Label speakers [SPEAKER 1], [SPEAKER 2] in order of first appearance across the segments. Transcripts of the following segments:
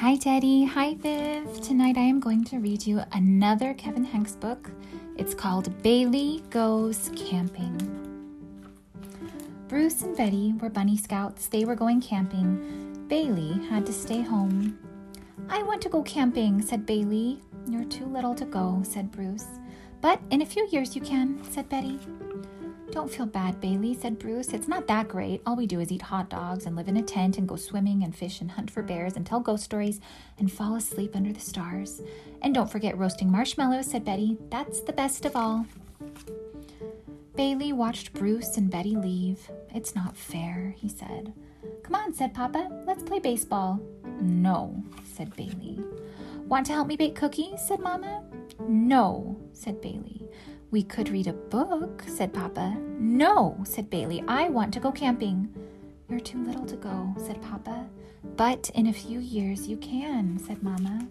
[SPEAKER 1] Hi, Teddy. Hi, Viv. Tonight I am going to read you another Kevin Henkes book. It's called Bailey Goes Camping. Bruce and Betty were bunny scouts. They were going camping. Bailey had to stay home. I want to go camping, said Bailey. You're too little to go, said Bruce. But in a few years you can, said Betty. Don't feel bad, Bailey, said Bruce. It's not that great. All we do is eat hot dogs and live in a tent and go swimming and fish and hunt for bears and tell ghost stories and fall asleep under the stars. And don't forget roasting marshmallows, said Betty. That's the best of all. Bailey watched Bruce and Betty leave. It's not fair, he said. Come on, said Papa. Let's play baseball. No, said Bailey. Want to help me bake cookies? said Mama. No, said Bailey. We could read a book, said Papa. No, said Bailey. I want to go camping. You're too little to go, said Papa. But in a few years you can, said Mama.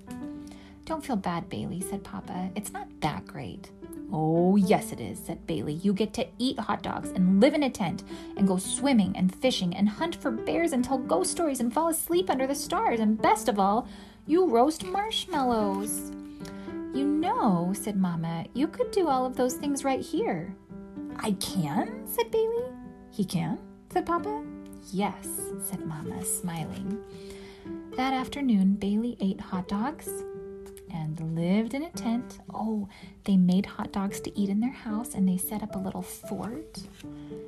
[SPEAKER 1] Don't feel bad, Bailey, said Papa. It's not that great. Oh, yes, it is, said Bailey. You get to eat hot dogs and live in a tent and go swimming and fishing and hunt for bears and tell ghost stories and fall asleep under the stars. And best of all, you roast marshmallows. Know, said Mama, you could do all of those things right here. I can, said Bailey. He can, said Papa. Yes, said Mama, smiling. That afternoon, Bailey ate hot dogs and lived in a tent. Oh, they made hot dogs to eat in their house and they set up a little fort.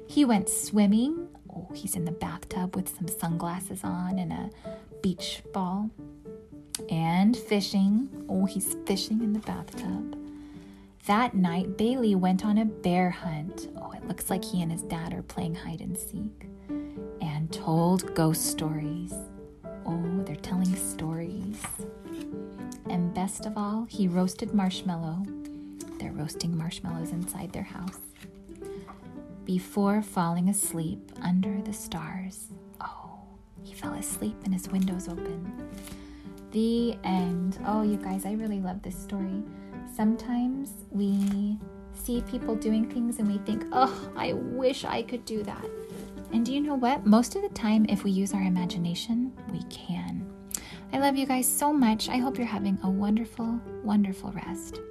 [SPEAKER 1] He went swimming. Oh, he's in the bathtub with some sunglasses on and a beach ball and fishing. Oh, he's fishing in the bathtub. That night, Bailey went on a bear hunt. Oh, it looks like he and his dad are playing hide and seek and told ghost stories. Oh, they're telling stories. And best of all, he roasted marshmallow. They're roasting marshmallows inside their house. Before falling asleep under the stars. Oh, he fell asleep and his windows open. The end. Oh, you guys, I really love this story. Sometimes we see people doing things and we think, oh, I wish I could do that. And do you know what? Most of the time, if we use our imagination, we can. I love you guys so much. I hope you're having a wonderful, wonderful rest.